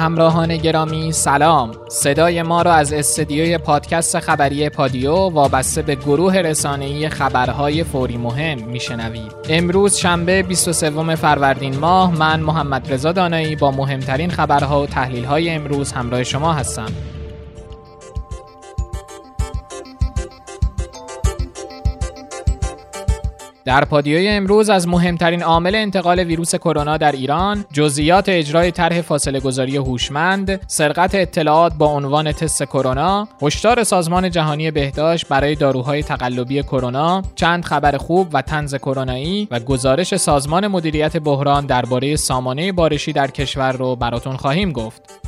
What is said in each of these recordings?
همراهان گرامی سلام. صدای ما را از استدیوی پادکست خبری پادیو وابسته به گروه رسانه‌ای خبرهای فوری مهم میشنوید. امروز شنبه 23 فروردین ماه من محمد رضا دانایی با مهمترین خبرها و تحلیل‌های امروز همراه شما هستم. در پادیوی امروز از مهمترین عامل انتقال ویروس کرونا در ایران، جزئیات اجرای طرح فاصله گذاری هوشمند، سرقت اطلاعات با عنوان تست کرونا، هشدار سازمان جهانی بهداشت برای داروهای تقلبی کرونا، چند خبر خوب و تنز کرونایی و گزارش سازمان مدیریت بحران درباره سامانه بارشی در کشور رو براتون خواهیم گفت.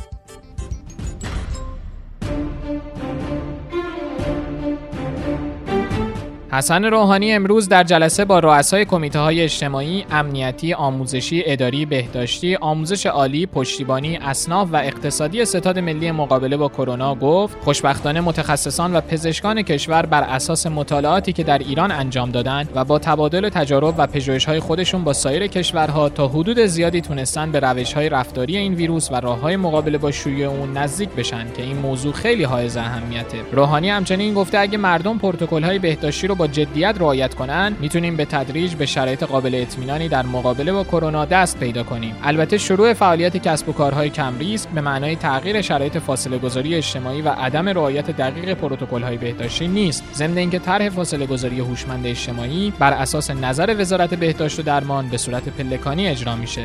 حسن روحانی امروز در جلسه با رؤسای کمیته های اجتماعی، امنیتی، آموزشی، اداری، بهداشتی، آموزش عالی، پشتیبانی، اصناف و اقتصادی ستاد ملی مقابله با کرونا گفت: خوشبختانه متخصصان و پزشکان کشور بر اساس مطالعاتی که در ایران انجام دادند و با تبادل تجارب و پژوهش‌های خودشون با سایر کشورها تا حدود زیادی تونستن به روش‌های رفتاری این ویروس و راه‌های مقابله با شیوع اون نزدیک بشن که این موضوع خیلی حائز اهمیته. روحانی همچنین گفته اگه مردم پروتکل‌های بهداشتی رو جدیت رعایت کنن می‌تونیم به تدریج به شرایط قابل اطمینانی در مقابله با کرونا دست پیدا کنیم. البته شروع فعالیت کسب و کارهای کم ریسک به معنای تغییر شرایط فاصله گذاری اجتماعی و عدم رعایت دقیق پروتکل‌های بهداشتی نیست. ضمن اینکه طرح فاصله گذاری هوشمند اجتماعی بر اساس نظر وزارت بهداشت و درمان به صورت پلکانی اجرا میشه.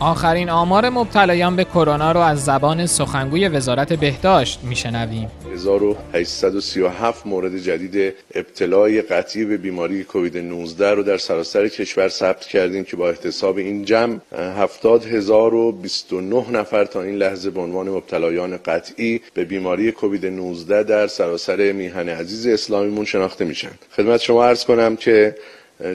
آخرین آمار مبتلایان به کرونا رو از زبان سخنگوی وزارت بهداشت میشنویم. 1837 مورد جدید ابتلای قطعی به بیماری کووید 19 رو در سراسر کشور ثبت کردیم که با احتساب این جمع 70029 نفر تا این لحظه به عنوان مبتلایان قطعی به بیماری کووید 19 در سراسر میهن عزیز اسلامیمون شناخته میشن. خدمت شما عرض کنم که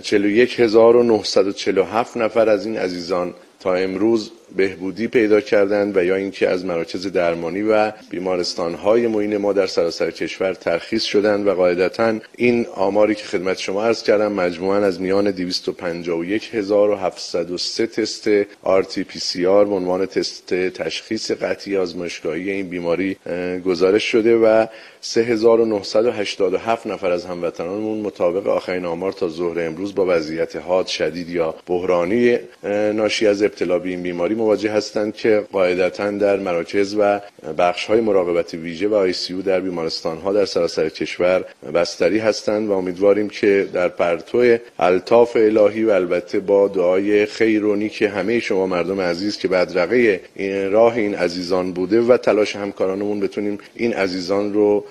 41947 نفر از این عزیزان تا امروز بهبودی پیدا کردند و یا اینکه از مراکز درمانی و بیمارستانهای معین ما در سراسر کشور ترخیص شدند و قاعدتا این آماری که خدمت شما عرض کردم مجموعا از میان 251703 تست RT-PCR به عنوان تست تشخیص قطعی آزمایشگاهی این بیماری گزارش شده و 3987 نفر از هموطنانمون مطابق آخرین آمار تا ظهر امروز با وضعیت حاد شدید یا بحرانی ناشی از ابتلا به این بیماری مواجه هستند که قاعدتا در مراکز و بخش های مراقبت ویژه و آی سی در بیمارستان ها در سراسر کشور بستری هستند و امیدواریم که در پرتو الطاف الهی و البته با دعای خیرونی که همه شما مردم عزیز که بدرقه این راه این عزیزان بوده و تلاش همکارانمون بتونیم این عزیزان رو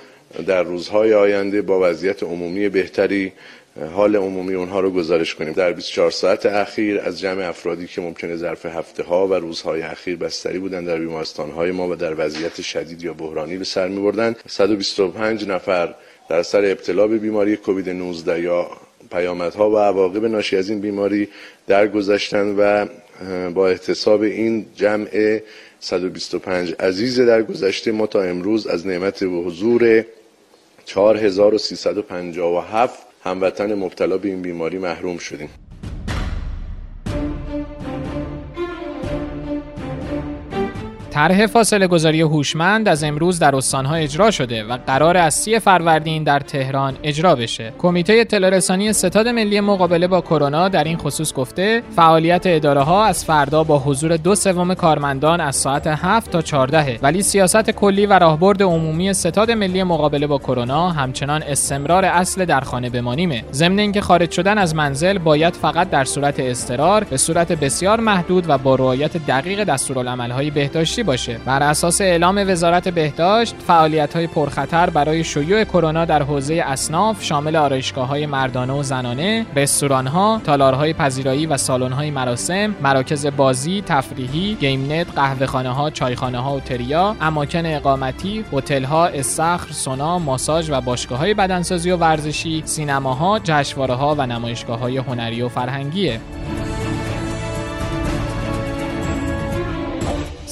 در روزهای آینده با وضعیت عمومی بهتری حال عمومی اونها رو گزارش کنیم. در 24 ساعت اخیر از جمع افرادی که ممکنه ظرف هفته ها و روزهای اخیر بستری بودن در بیمارستان های ما و در وضعیت شدید یا بحرانی به سر میبردن 125 نفر در سر ابتلا به بیماری کووید 19 یا پیامدها و عواقب ناشی از این بیماری درگذشتن و با احتساب این جمع 125 عزیز در گذشته ما تا امروز از نعمت حضور 4357 هموطن مبتلا به این بیماری محروم شدیم. طرح فاصله گذاری هوشمند از امروز در استانها اجرا شده و قرار از سی فروردین در تهران اجرا بشه. کمیته اطلاع رسانی ستاد ملی مقابله با کرونا در این خصوص گفته فعالیت اداره ها از فردا با حضور دو سوم کارمندان از ساعت 7 تا 14 ولی سیاست کلی و راهبرد عمومی ستاد ملی مقابله با کرونا همچنان استمرار اصل در خانه بمانیمه. ضمن اینکه خارج شدن از منزل باید فقط در صورت استرار به صورت بسیار محدود و با رعایت دقیق دستورالعملهای بهداشتی باشه. بر اساس اعلام وزارت بهداشت فعالیت های پرخطر برای شیوع کرونا در حوزه اصناف شامل آرایشگاه های مردانه و زنانه رستوران ها تالارهای پذیرایی و سالن های مراسم مراکز بازی تفریحی گیم نت قهوه خانه ها چایخانه ها و تریا اماکن اقامتی هتل ها استخر سونا ماساژ و باشگاه های بدنسازی و ورزشی سینماها جشنواره ها و نمایشگاه های هنری و فرهنگیه.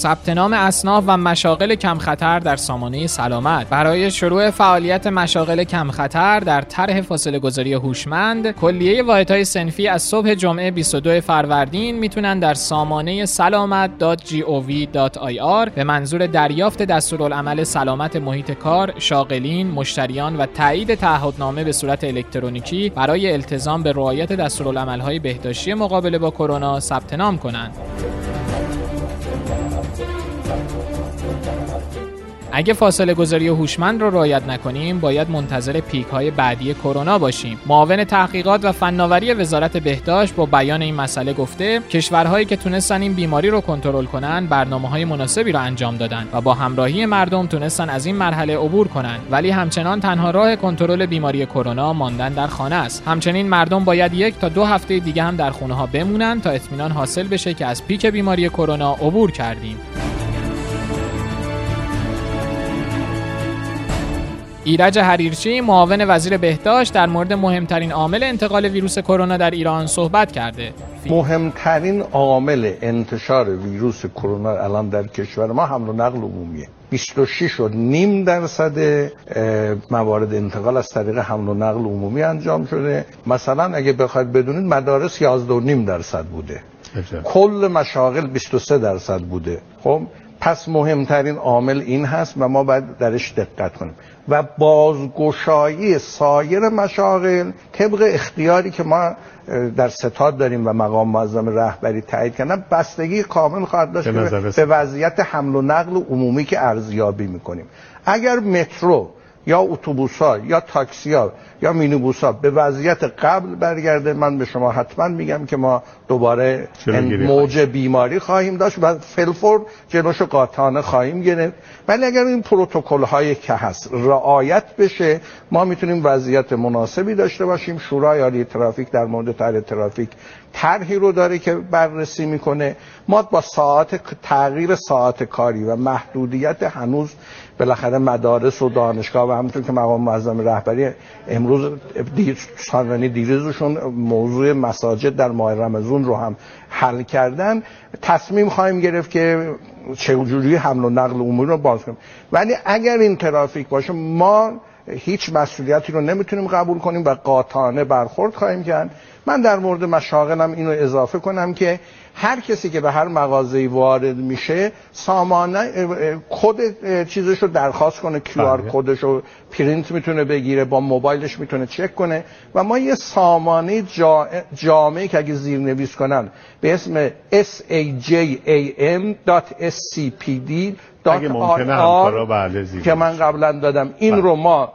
ثبت نام اصناف و مشاغل کم خطر در سامانه سلامت برای شروع فعالیت مشاغل کم خطر در طرح فاصله گذاری هوشمند کلیه واحدهای سنفی از صبح جمعه 22 فروردین می‌تونن در سامانه سلامت.gov.ir به منظور دریافت دستورالعمل سلامت محیط کار، شاغلین، مشتریان و تایید تعهدنامه به صورت الکترونیکی برای التزام به رعایت دستورالعمل‌های بهداشتی مقابله با کرونا ثبت نام کنند. اگه فاصله گذاری هوشمند رو رعایت نکنیم باید منتظر پیک های بعدی کرونا باشیم. معاون تحقیقات و فناوری وزارت بهداشت با بیان این مسئله گفته کشورهایی که تونستن این بیماری رو کنترل کنن برنامه های مناسبی رو انجام دادن و با همراهی مردم تونستن از این مرحله عبور کنن. ولی همچنان تنها راه کنترل بیماری کرونا ماندن در خانه است. همچنین مردم باید یک تا دو هفته دیگه هم در خونه ها بمونن تا اطمینان حاصل بشه که از پیک بیماری کرونا عبور کردیم. ایرج حریرچی معاون وزیر بهداشت در مورد مهمترین عامل انتقال ویروس کرونا در ایران صحبت کرده. مهمترین عامل انتشار ویروس کرونا الان در کشور ما حمل و نقل عمومیه. 26 و نیم درصد موارد انتقال از طریق حمل و نقل عمومی انجام شده. مثلا اگه بخواید بدونید مدارس 11 و نیم درصد بوده. کل مشاغل 23 درصد بوده. خب پس مهمترین عامل این هست و ما باید درش دقت کنیم. و بازگشایی سایر مشاغل طبق اختیاری که ما در ستاد داریم و مقام معظم رهبری تایید کردن بستگی کامل خواهد داشت به وضعیت حمل و نقل عمومی که ارزیابی می‌کنیم. اگر مترو یا اتوبوس ها یا تاکسی ها یا مینیبوس ها به وضعیت قبل برگرده من به شما حتما میگم که ما دوباره موج بیماری خواهیم داشت و فلفور جلوش قاطانه خواهیم گرفت. ولی اگر این پروتکل هایی که هست رعایت بشه ما می‌تونیم وضعیت مناسبی داشته باشیم. شورای عالی ترافیک در مورد طرح ترافیک طرحی رو داره که بررسی می‌کنه. ما با ساعت تغییر ساعت کاری و محدودیت هنوز بالاخره مدارس و دانشگاه و همونطور که مقام معظم رهبری امروز دیر سانانی دیروزشون موضوع مساجد در ماه رمضان رو هم حل کردن. تصمیم خواهیم گرفت که چجوری حمل و نقل عمومی رو باز کنیم. ولی اگر این ترافیک باشه ما هیچ مسئولیتی رو نمی‌تونیم قبول کنیم و قاطعانه برخورد خواهیم کرد من در مورد مشاغلم اینو اضافه کنم که هر کسی که به هر مغازه وارد میشه سامانه کد چیزش رو درخواست کنه QR بله. کدش رو پرینت می‌تونه بگیره با موبایلش می‌تونه چک کنه و ما یه سامانه جامعه که اگه زیر نویس کنن به اسم sajam.scpd.ir که من قبلا دادم. این بله. رو ما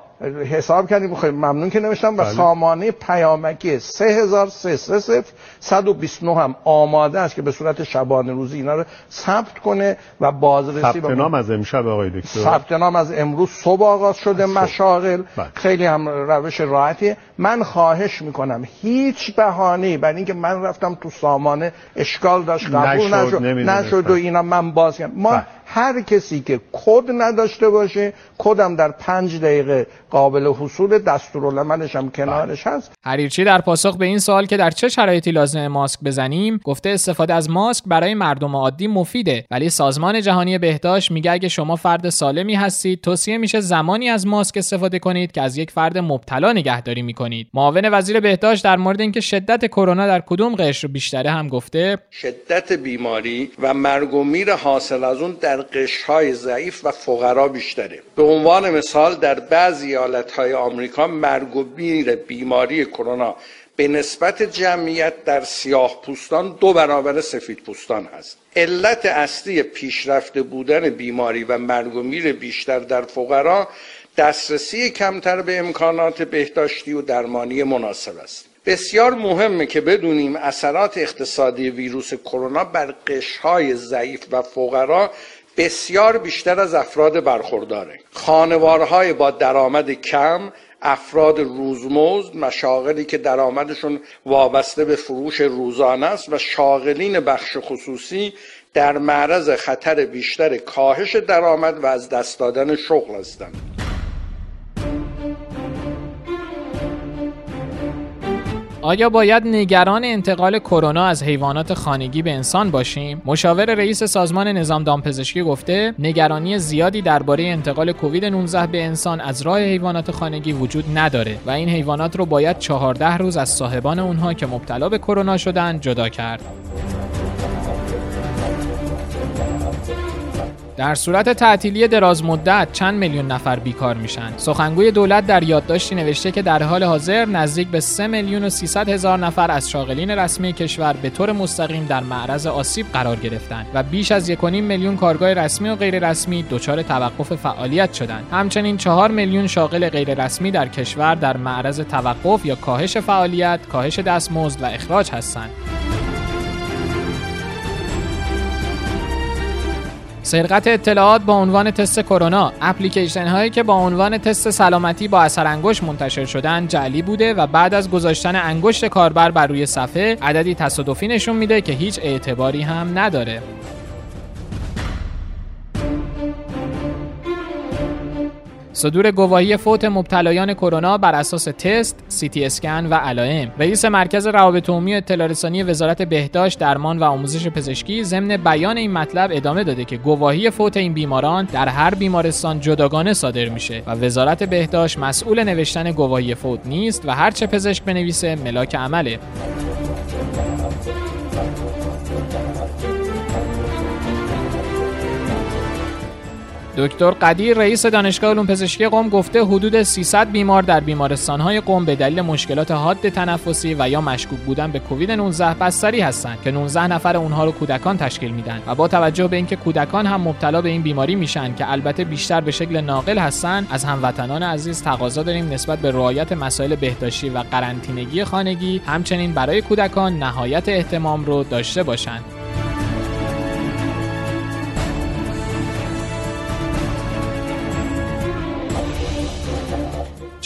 حساب کردیم. خیلی ممنون که نوشتم. و بله. سامانه پیامکی 3330 129 هم آماده است که به صورت شبانه روزی اینا رو ثبت کنه و بازرسی ثبت نام از امشب آقای دکتر. ثبت نام از امروز صبح آغاز شده. مشاغل بله. خیلی هم روش راحتیه. من خواهش می‌کنم هیچ بهانه‌ای برای اینکه من رفتم تو سامانه اشکال داشت قبول نشد نشد و اینا من باز ما بله. هر کسی که کد نداشته باشه کدم در پنج دقیقه قابل حصول دستورالعملش هم کنارش هست. حریرچی در پاسخ به این سوال که در چه شرایطی لازم ماسک بزنیم گفته استفاده از ماسک برای مردم عادی مفیده ولی سازمان جهانی بهداشت میگه اگه شما فرد سالمی هستید توصیه میشه زمانی از ماسک استفاده کنید که از یک فرد مبتلا نگهداری می‌کنید. معاون وزیر بهداشت در مورد اینکه شدت کرونا در کدوم قشر بیشتره هم گفته شدت بیماری و مرگ و میر حاصل از اون در قشرهای ضعیف و فقرا بیشتره. به عنوان مثال در بعضی ایالتهای آمریکا مرگ و میر بیماری کرونا به نسبت جمعیت در سیاه پوستان دو برابر سفید پوستان هست. علت اصلی پیشرفته بودن بیماری و مرگ و میر بیشتر در فقرا دسترسی کمتر به امکانات بهداشتی و درمانی مناسب است. بسیار مهمه که بدونیم اثرات اقتصادی ویروس کرونا بر قشرهای ضعیف و فقرا بسیار بیشتر از افراد برخورداره. خانوارهای با درآمد کم افراد روزمزد مشاغلی که درآمدشون وابسته به فروش روزانه است و شاغلین بخش خصوصی در معرض خطر بیشتر کاهش درآمد و از دست دادن شغل هستند. آیا باید نگران انتقال کرونا از حیوانات خانگی به انسان باشیم؟ مشاور رئیس سازمان نظام دامپزشکی گفته نگرانی زیادی درباره انتقال کووید 19 به انسان از راه حیوانات خانگی وجود نداره و این حیوانات رو باید 14 روز از صاحبان اونها که مبتلا به کرونا شدن جدا کرد. در صورت تعطیلی دراز مدت چند میلیون نفر بیکار میشن. سخنگوی دولت در یادداشتی نوشته که در حال حاضر نزدیک به 3 میلیون و 300 هزار نفر از شاغلین رسمی کشور به طور مستقیم در معرض آسیب قرار گرفتند و بیش از 1.5 میلیون کارگاه رسمی و غیر رسمی دچار توقف فعالیت شدند. همچنین 4 میلیون شاغل غیر رسمی در کشور در معرض توقف یا کاهش فعالیت کاهش دستمزد و اخراج هستند. سرقت اطلاعات با عنوان تست کرونا. اپلیکیشن هایی که با عنوان تست سلامتی با اثر انگشت منتشر شدن جعلی بوده و بعد از گذاشتن انگشت کاربر بر روی صفحه عددی تصادفی نشون میده که هیچ اعتباری هم نداره. صدور گواهی فوت مبتلایان کرونا بر اساس تست، سی اسکن و علائم. رئیس مرکز روابط عمومی اطلاع رسانی وزارت بهداشت، درمان و آموزش پزشکی ضمن بیان این مطلب ادامه داده که گواهی فوت این بیماران در هر بیمارستان جداگانه صادر میشه و وزارت بهداشت مسئول نوشتن گواهی فوت نیست و هر چه پزشک بنویسه ملاک عمله. دکتر قدیر رئیس دانشگاه علوم پزشکی قم گفته حدود 300 بیمار در بیمارستانهای قم به دلیل مشکلات حاد تنفسی و یا مشکوک بودن به کووید 19 بستری هستند که 19 نفر اونها رو کودکان تشکیل میدن و با توجه به اینکه کودکان هم مبتلا به این بیماری میشن که البته بیشتر به شکل ناقل هستند از هموطنان عزیز تقاضا داریم نسبت به رعایت مسائل بهداشتی و قرنطینگی خانگی همچنین برای کودکان نهایت اهتمام رو داشته باشند.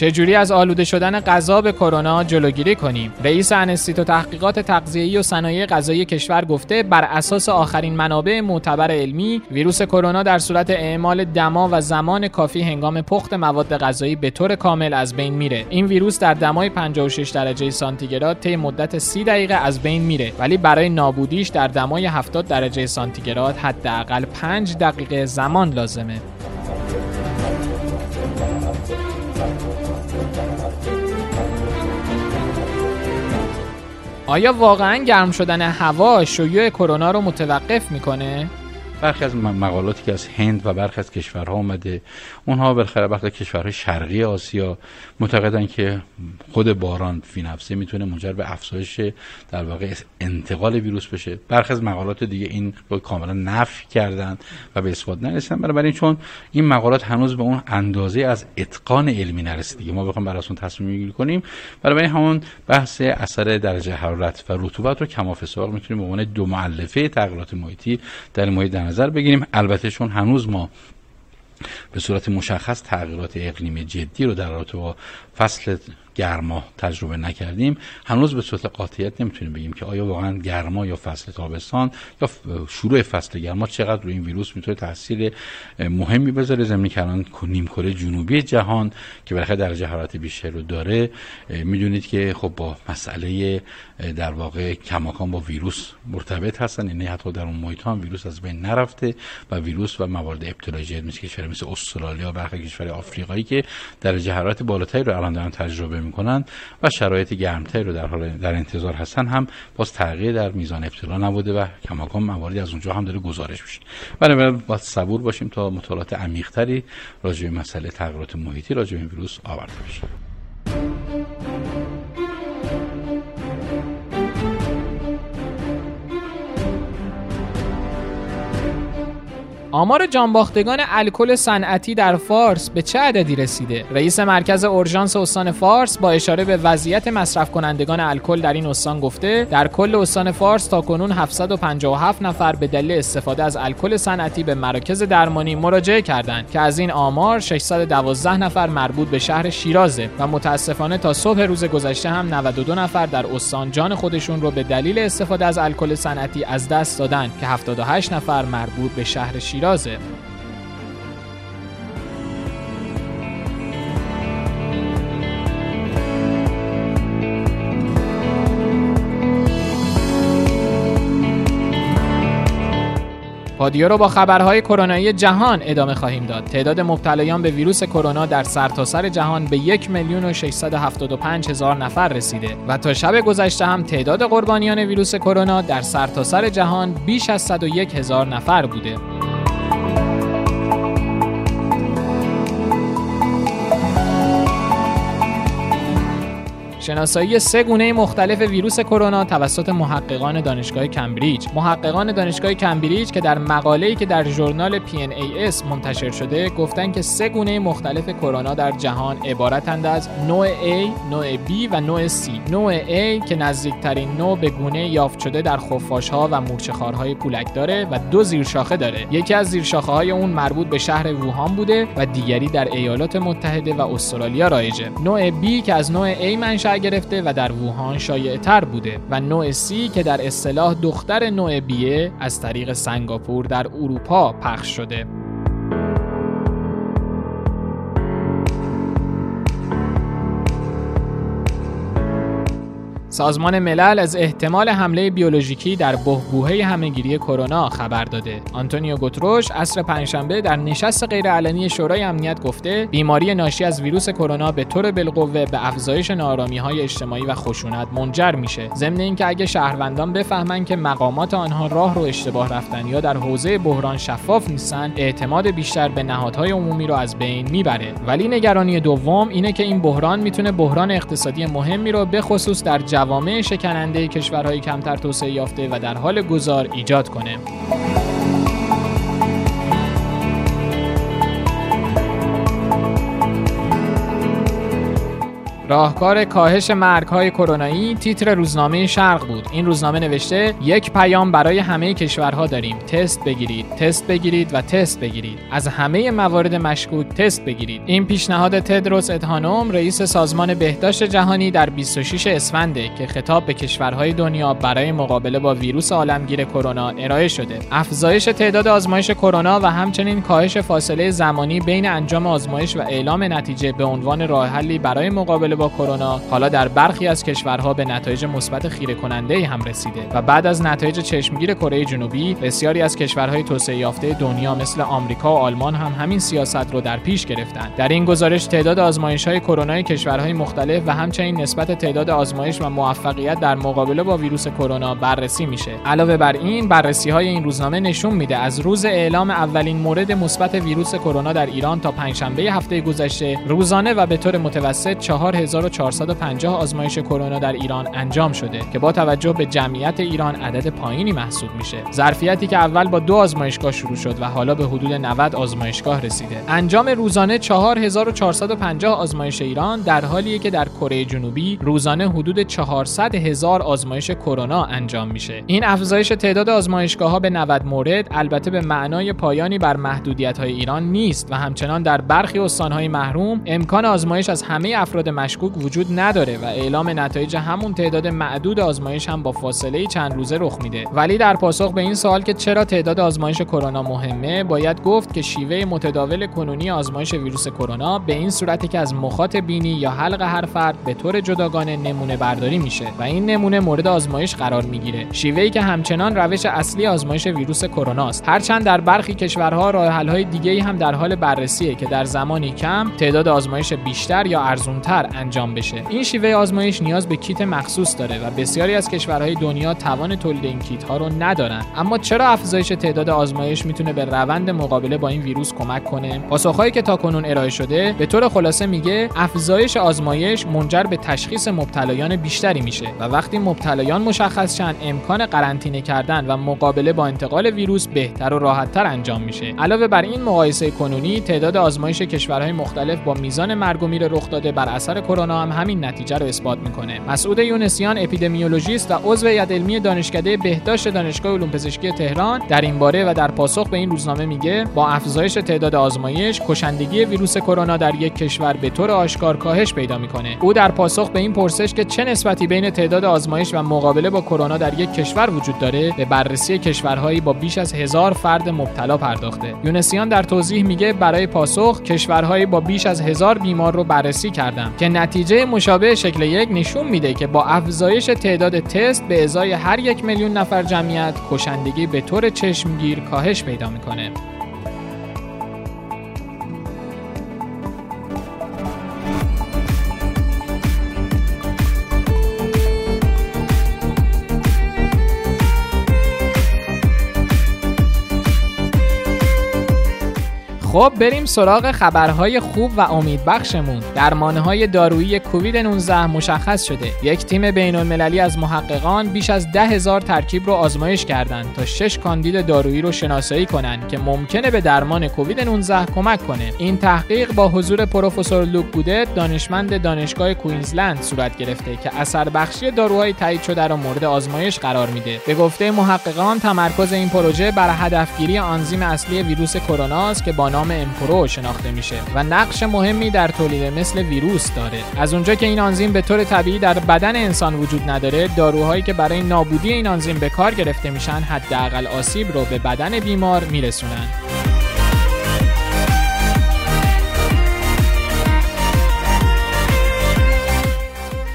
چجوری از آلوده شدن غذا به کرونا جلوگیری کنیم؟ رئیس انستیتو تحقیقات تغذیه‌ای و صنایع غذایی کشور گفته بر اساس آخرین منابع معتبر علمی ویروس کرونا در صورت اعمال دما و زمان کافی هنگام پخت مواد غذایی به طور کامل از بین میره. این ویروس در دمای 56 درجه سانتیگراد طی مدت 30 دقیقه از بین میره ولی برای نابودیش در دمای 70 درجه سانتیگراد حداقل 5 دقیقه زمان لازمه. آیا واقعا گرم شدن هوا شیوع کرونا رو متوقف می‌کنه؟ برخی از مقالاتی که از هند و برخی از کشورها آمده اونها بالاخره وقت کشورهای شرقی آسیا معتقدن که خود باران فی نفسه می‌تونه منجر به افزایش در واقع انتقال ویروس بشه. برخی از مقالات دیگه این رو کاملا نفی کردن و به اثبات نرسیدن. بنابراین چون این مقالات هنوز به اون اندازه از اتقان علمی نرسید دیگه ما بخوایم برای اون تصمیم گیری کنیم. بنابراین همون بحث اثر درجه حرارت و رطوبت رو کمافساق می‌تونیم به عنوان دو مؤلفه تغییرات محیطی در محیط نظر بگیریم. البته چون هنوز ما به صورت مشخص تغییرات اقلیمی جدی رو در رابطه با فصل گرما تجربه نکردیم. هنوز به صورت قاطعیت نمی‌تونیم بگیم که آیا واقعا گرما یا فصل تابستان یا شروع فصل گرما چقدر روی این ویروس می‌تونه تاثیر مهمی بذاره. زمینی که الان نیم کره جنوبی جهان که بالاخره درجه حرارت بیشتر رو داره می‌دونید که خب با مسئله در واقع کماکان با ویروس مرتبط هستن. یعنی حتی در اون محیط هم ویروس از بین نرفته و ویروس و موارد ابتلای جدید مثل کشور مثل استرالیا و برخی کشور آفریقایی که درجه حرارت بالاتری رو الان دارن تجربه می‌کنن و شرایط گرمتری رو در حال در انتظار هستن. هم باز تغییر در میزان ابتلا نبوده و کماکان مواردی از اونجا هم داره گزارش میشه. بنابراین باید صبور باشیم تا مطالعات عمیقتری راجع به مسئله تغییرات محیطی راجع به ویروس آورده بشه. آمار جانباختگان الکل صنعتی در فارس به چه عددی رسیده؟ رئیس مرکز اورژانس استان فارس با اشاره به وضعیت مصرف کنندگان الکل در این استان گفته در کل استان فارس تا کنون 757 نفر به دلیل استفاده از الکل صنعتی به مراکز درمانی مراجعه کردند که از این آمار 612 نفر مربوط به شهر شیرازه و متاسفانه تا صبح روز گذشته هم 92 نفر در استان جان خودشون رو به دلیل استفاده از الکل صنعتی از دست دادن که 78 نفر مربوط به شهر شیراز شیرازه پادیو رو با خبرهای کرونایی جهان ادامه خواهیم داد. تعداد مبتلایان به ویروس کرونا در سرتاسر سر جهان به 1 میلیون و 675 هزار نفر رسیده و تا شب گذشته هم تعداد قربانیان ویروس کرونا در سرتاسر سر جهان بیش از 101 هزار نفر بوده. شناسایی سه گونه مختلف ویروس کرونا توسط محققان دانشگاه کمبریج محققان دانشگاه کمبریج که در مقاله‌ای که در ژورنال PNAS منتشر شده گفتن که سه گونه مختلف کرونا در جهان عبارتند از نوع A، نوع B و نوع C. نوع A که نزدیکترین نوع به گونه یافت شده در خفاش‌ها و مورچه‌خوارهای پولک داره و دو زیرشاخه داره. یکی از زیرشاخه‌های اون مربوط به شهر ووهان بوده و دیگری در ایالات متحده و استرالیا رایجه. نوع B که از نوع A منشأ گرفته و در ووهان شایع تر بوده و نوع سی که در اصطلاح دختر نوع بیه از طریق سنگاپور در اروپا پخش شده. سازمان ملل از احتمال حمله بیولوژیکی در بهبوهه همهگیری کرونا خبر داده. آنتونیو گوتروش عصر پنجشنبه در نشست غیرعلنی شورای امنیت گفته بیماری ناشی از ویروس کرونا به طور بالقوه به افزایش های اجتماعی و خشونت منجر میشه. ضمن اینکه اگه شهروندان بفهمن که مقامات آنها راه رو اشتباه رفتن یا در حوزه بحران شفاف نیستن، اعتماد بیشتر به نهادهای عمومی رو از بین می‌بره. ولی نگرانی دوم اینه که این بحران می‌تونه بحران اقتصادی مهمی رو به خصوص در جوامع شکننده کشورهای کمتر توسعه یافته و در حال گذار ایجاد کنه. راهکار کاهش های کرونایی تیتر روزنامه شرق بود. این روزنامه نوشته یک پیام برای همه کشورها داریم. تست بگیرید تست بگیرید و تست بگیرید. از همه موارد مشکوک تست بگیرید. این پیشنهاد تدروس ادهانوم رئیس سازمان بهداشت جهانی در 26 اسفنده که خطاب به کشورهای دنیا برای مقابله با ویروس عالمگیر کرونا ارائه شده. افزایش تعداد آزمایش کرونا و همچنین کاهش فاصله زمانی بین انجام آزمایش و اعلام نتیجه به عنوان راه حلی برای مقابله با کرونا حالا در برخی از کشورها به نتایج مثبت خیره کننده هم رسیده و بعد از نتایج چشمگیر کره جنوبی بسیاری از کشورهای توسعه یافته دنیا مثل آمریکا و آلمان هم همین سیاست رو در پیش گرفتند در این گزارش تعداد آزمایش های کرونا کشورهای مختلف و همچنین نسبت تعداد آزمایش و موفقیت در مقابله با ویروس کرونا بررسی میشه. علاوه بر این بررسی های این روزنامه نشون میده از روز اعلام اولین مورد مثبت ویروس کرونا در ایران تا پنجشنبه هفته گذشته روزانه و به طور متوسط 4000 1450 آزمایش کرونا در ایران انجام شده که با توجه به جمعیت ایران عدد پایینی محسوب میشه. ظرفیتی که اول با دو آزمایشگاه شروع شد و حالا به حدود 90 آزمایشگاه رسیده. انجام روزانه 4450 آزمایش ایران در حالیه که در کره جنوبی روزانه حدود 400 هزار آزمایش کرونا انجام میشه. این افزایش تعداد آزمایشگاه ها به 90 مورد البته به معنای پایانی بر محدودیت های ایران نیست و همچنان در برخی استانهای محروم امکان آزمایش از همه افراد مشکوک وجود نداره و اعلام نتایج همون تعداد معدود آزمایش هم با فاصله چند روزه رخ میده. ولی در پاسخ به این سوال که چرا تعداد آزمایش کرونا مهمه باید گفت که شیوه متداول کنونی آزمایش ویروس کرونا به این صورتی که از مخاط بینی یا حلق هر فرد به طور جداگانه نمونه برداری میشه و این نمونه مورد آزمایش قرار می‌گیره. شیوهی که همچنان روش اصلی آزمایش ویروس کرونا است. هرچند در برخی کشورها راه حل دیگه هم در حال بررسیه که در زمانی کم تعداد آزمایش بیشتر یا ارزونتر انجام بشه. این شیوه آزمایش نیاز به کیت مخصوص داره و بسیاری از کشورهای دنیا توان تولید این کیت ها رو ندارن. اما چرا افزایش تعداد آزمایش می‌تونه به روند مقابله با این ویروس کمک کنه؟ پاسخهایی که تاکنون ارائه شده به طور خلاصه میگه افزایش آزمایش منجر به تشخیص مبتلایان بیشتری میشه و وقتی مبتلایان مشخص شن امکان قرنطینه کردن و مقابله با انتقال ویروس بهتر و راحتتر انجام میشه. علاوه بر این مقایسه کنونی تعداد آزمایش کشورهای مختلف با میزان مرگ و میر رخ داده بر اثر کرونا هم همین نتیجه رو اثبات می‌کنه. مسعود یونسیان اپیدمیولوژیست و عضو هیئت علمی دانشکده بهداشت دانشگاه علوم پزشکی تهران در این باره و در پاسخ به این روزنامه میگه با افزایش تعداد آزمایش کشندگی ویروس کرونا در یک کشور به طور آشکار کاهش پیدا می‌کنه. او در پاسخ به این پرسش که چه نسبتی بین تعداد آزمایش و مقابله با کرونا در یک کشور وجود داره به بررسی کشورهایی با بیش از هزار فرد مبتلا پرداخته. یونسیان در توضیح میگه برای پاسخ کشورهایی با بیش از هزار بیمار رو بررسی کردم که نتیجه مشابه شکل یک نشون میده که با افزایش تعداد تست به ازای هر یک میلیون نفر جمعیت کشندگی به طور چشمگیر کاهش پیدا می‌کنه. خب بریم سراغ خبرهای خوب و امیدبخشمون. درمانه های دارویی کووید 19 مشخص شده. یک تیم بین المللی از محققان بیش از ده هزار ترکیب رو آزمایش کردند تا شش کاندید دارویی رو شناسایی کنند که ممکنه به درمان کووید 19 کمک کنه. این تحقیق با حضور پروفسور لوک بودت دانشمند دانشگاه کوینزلند صورت گرفته که اثر بخشی داروهای تایید شده را مورد آزمایش قرار میده. به گفته محققان تمرکز این پروژه بر هدفگیری آنزیم اصلی ویروس کرونا است که با نام امپرو شناخته میشه و نقش مهمی در تولید مثل ویروس داره. از اونجا که این آنزیم به طور طبیعی در بدن انسان وجود نداره داروهایی که برای نابودی این آنزیم به کار گرفته میشن حداقل آسیب رو به بدن بیمار میرسونن.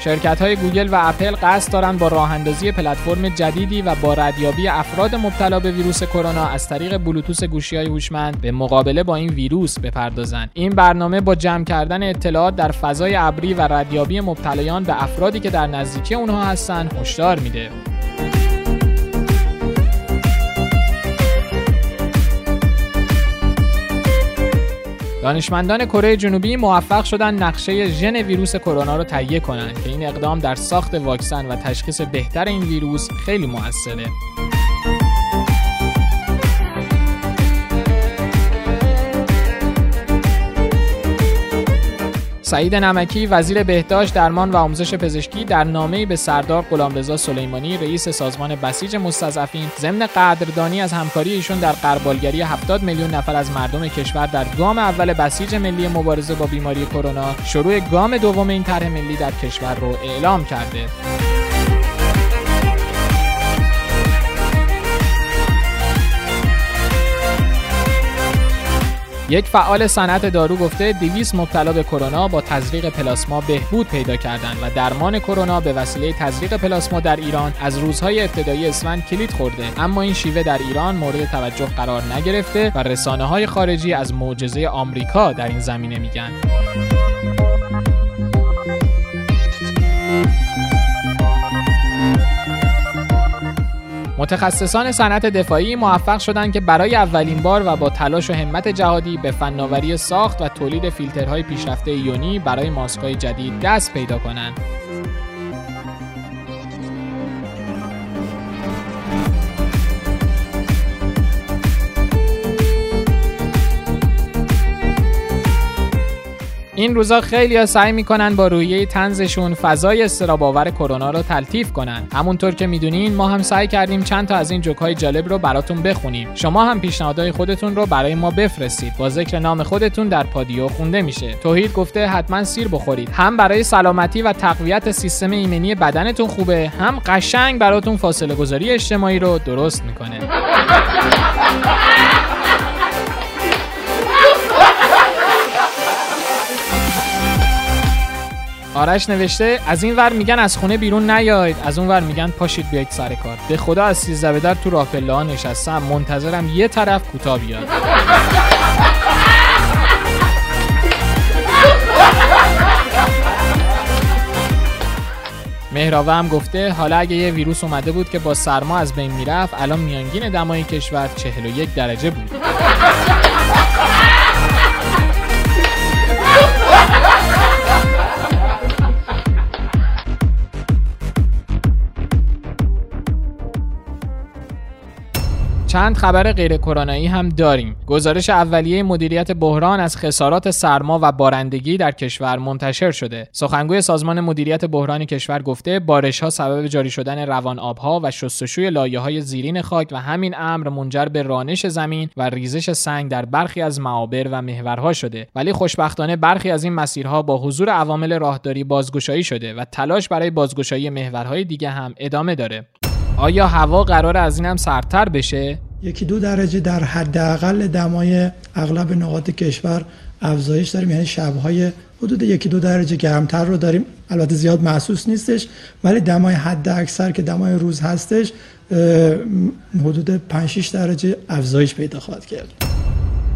شرکت های گوگل و اپل قصد دارند با راه اندازی پلتفرم جدیدی و با ردیابی افراد مبتلا به ویروس کرونا از طریق بلوتوث گوشی های هوشمند به مقابله با این ویروس بپردازند. این برنامه با جمع کردن اطلاعات در فضای ابری و ردیابی مبتلایان به افرادی که در نزدیکی اونها هستند هشدار میده. دانشمندان کره جنوبی موفق شدن نقشه ژن ویروس کرونا رو تهیه کنند که این اقدام در ساخت واکسن و تشخیص بهتر این ویروس خیلی موثره. سعید نمکی وزیر بهداشت درمان و آموزش پزشکی در نامه‌ای به سردار غلامرضا سلیمانی رئیس سازمان بسیج مستضعفین ضمن قدردانی از همکاری ایشون در قربالگری 70 میلیون نفر از مردم کشور در گام اول بسیج ملی مبارزه با بیماری کرونا شروع گام دوم این طرح ملی در کشور رو اعلام کرده. یک فعال صنعت دارو گفته 200 مبتلا به کرونا با تزریق پلاسما بهبود پیدا کردند و درمان کرونا به وسیله تزریق پلاسما در ایران از روزهای ابتدایی اسفند کلید خورده. اما این شیوه در ایران مورد توجه قرار نگرفته و رسانه های خارجی از معجزه آمریکا در این زمینه میگن. متخصصان صنعت دفاعی موفق شدند که برای اولین بار و با تلاش و همت جهادی به فناوری ساخت و تولید فیلترهای پیشرفته یونی برای ماسکهای جدید دست پیدا کنند. این روزا خیلی سعی می‌کنن با رویه تنزشون فضای استراباور کرونا رو تلطیف کنن. همونطور که می‌دونین ما هم سعی کردیم چند تا از این جوک های جالب رو براتون بخونیم. شما هم پیشنهادهای خودتون رو برای ما بفرستید. با ذکر نام خودتون در پادیو خونده میشه. توحید گفته حتما سیر بخورید. هم برای سلامتی و تقویت سیستم ایمنی بدنتون خوبه هم قشنگ براتون فاصله گذاری اجتماعی رو درست می‌کنه. آرش نوشته از این ور میگن از خونه بیرون نیاید. از اون ور میگن پاشید بیاید سر کار. به خدا از سیزده به در تو راه ها نشستم. منتظرم یه طرف کوتاه بیاد. مهراوه هم گفته حالا اگه یه ویروس اومده بود که با سرما از بین می‌رفت الان میانگین دمای کشور 41 درجه بود. چند خبر غیر کرونایی هم داریم. گزارش اولیه مدیریت بحران از خسارات سرما و بارندگی در کشور منتشر شده. سخنگوی سازمان مدیریت بحران کشور گفته بارش ها سبب جاری شدن روان آبها و شستشوی لایه های زیرین خاک و همین امر منجر به رانش زمین و ریزش سنگ در برخی از معابر و محورها شده. ولی خوشبختانه برخی از این مسیرها با حضور عوامل راهداری بازگشایی شده و تلاش برای بازگشایی محورهای دیگه هم ادامه داره. آیا هوا قرار از این هم سردتر بشه؟ یکی دو درجه در حداقل دمای اغلب نقاط کشور افزایش داریم. یعنی شبهای حدود یکی دو درجه گرمتر رو داریم. البته زیاد محسوس نیستش ولی دمای حد اکثر که دمای روز هستش حدود 5 6 درجه افزایش پیدا خواهد کرد.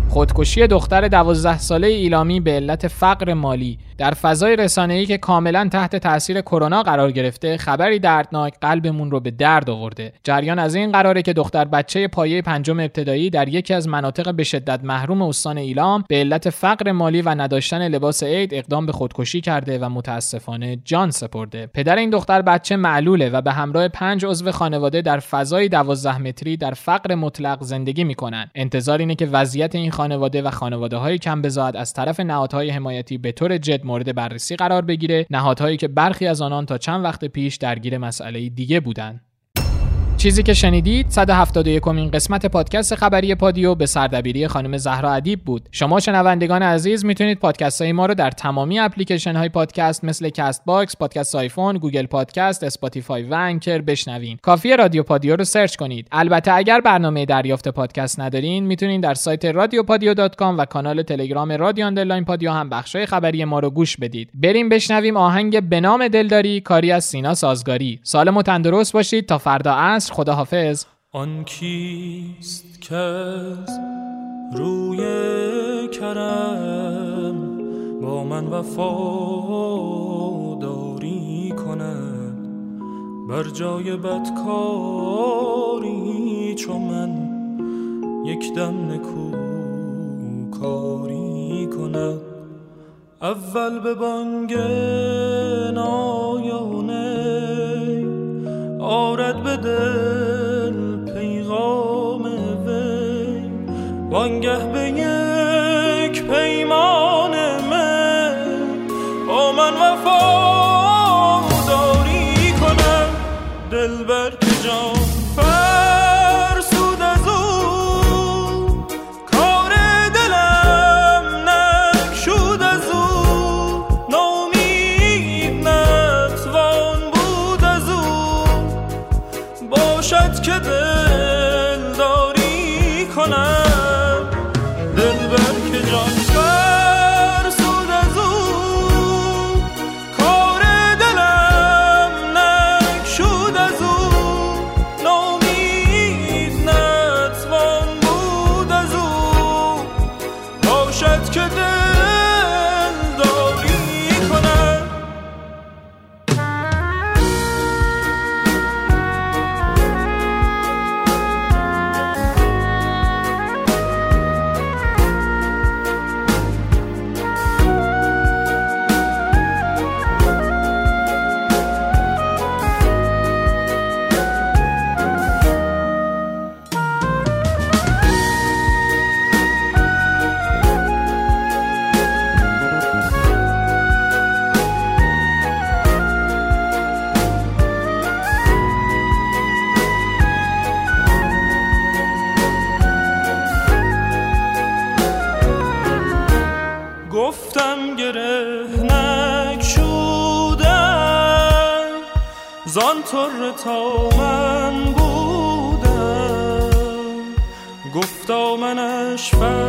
خودکشی دختر دوازده ساله ایلامی به علت فقر مالی در فضای رسانه‌ای که کاملا تحت تاثیر کرونا قرار گرفته خبری دردناک قلبمون رو به درد آورده. جریان از این قراره که دختر بچه پایه پنجم ابتدایی در یکی از مناطق به شدت محروم استان ایلام به علت فقر مالی و نداشتن لباس عید اقدام به خودکشی کرده و متاسفانه جان سپرده. پدر این دختر بچه معلوله و به همراه پنج عضو خانواده در فضای دوازده متری در فقر مطلق زندگی می‌کنن. انتظار اینه که وضعیت این خانواده و خانواده های کم بضاعت از طرف نهادهای حمایتی به طور جد مورد بررسی قرار بگیره. نهادهایی که برخی از آنان تا چند وقت پیش درگیر مسئله دیگه بودند. چیزی که شنیدید 171مین قسمت پادکست خبری پادیو به سردبیری خانم زهرا ادیب بود. شما شنوندگان عزیز می‌تونید پادکست های ما رو در تمامی اپلیکیشن های پادکست مثل Castbox، پادکست آیفون، Google Podcast، Spotify و Anchor بشنوین. کافی رادیو پادیو رو سرچ کنید. البته اگر برنامه دریافت پادکست ندارین می‌تونید در سایت رادیو پادیو و کانال تلگرام رادیو underline پادیو هم بخشای خبری ما رو گوش بدید. بریم بشنویم آهنگ به نام دلداری کاری از سینا سازگاری. سالم و تندرست باشید تا فردا عصر خداحافظ. آن کیست کز روی کرم با من وفاداری کند؟ بر جای بدکاری چون من یک دم نکو کاری کند؟ اول به بانگ نایانه آرد به دل پیغام وی. وانگه به یک پیمان من با من وفا تا من بودم. گفتا منش فرمودم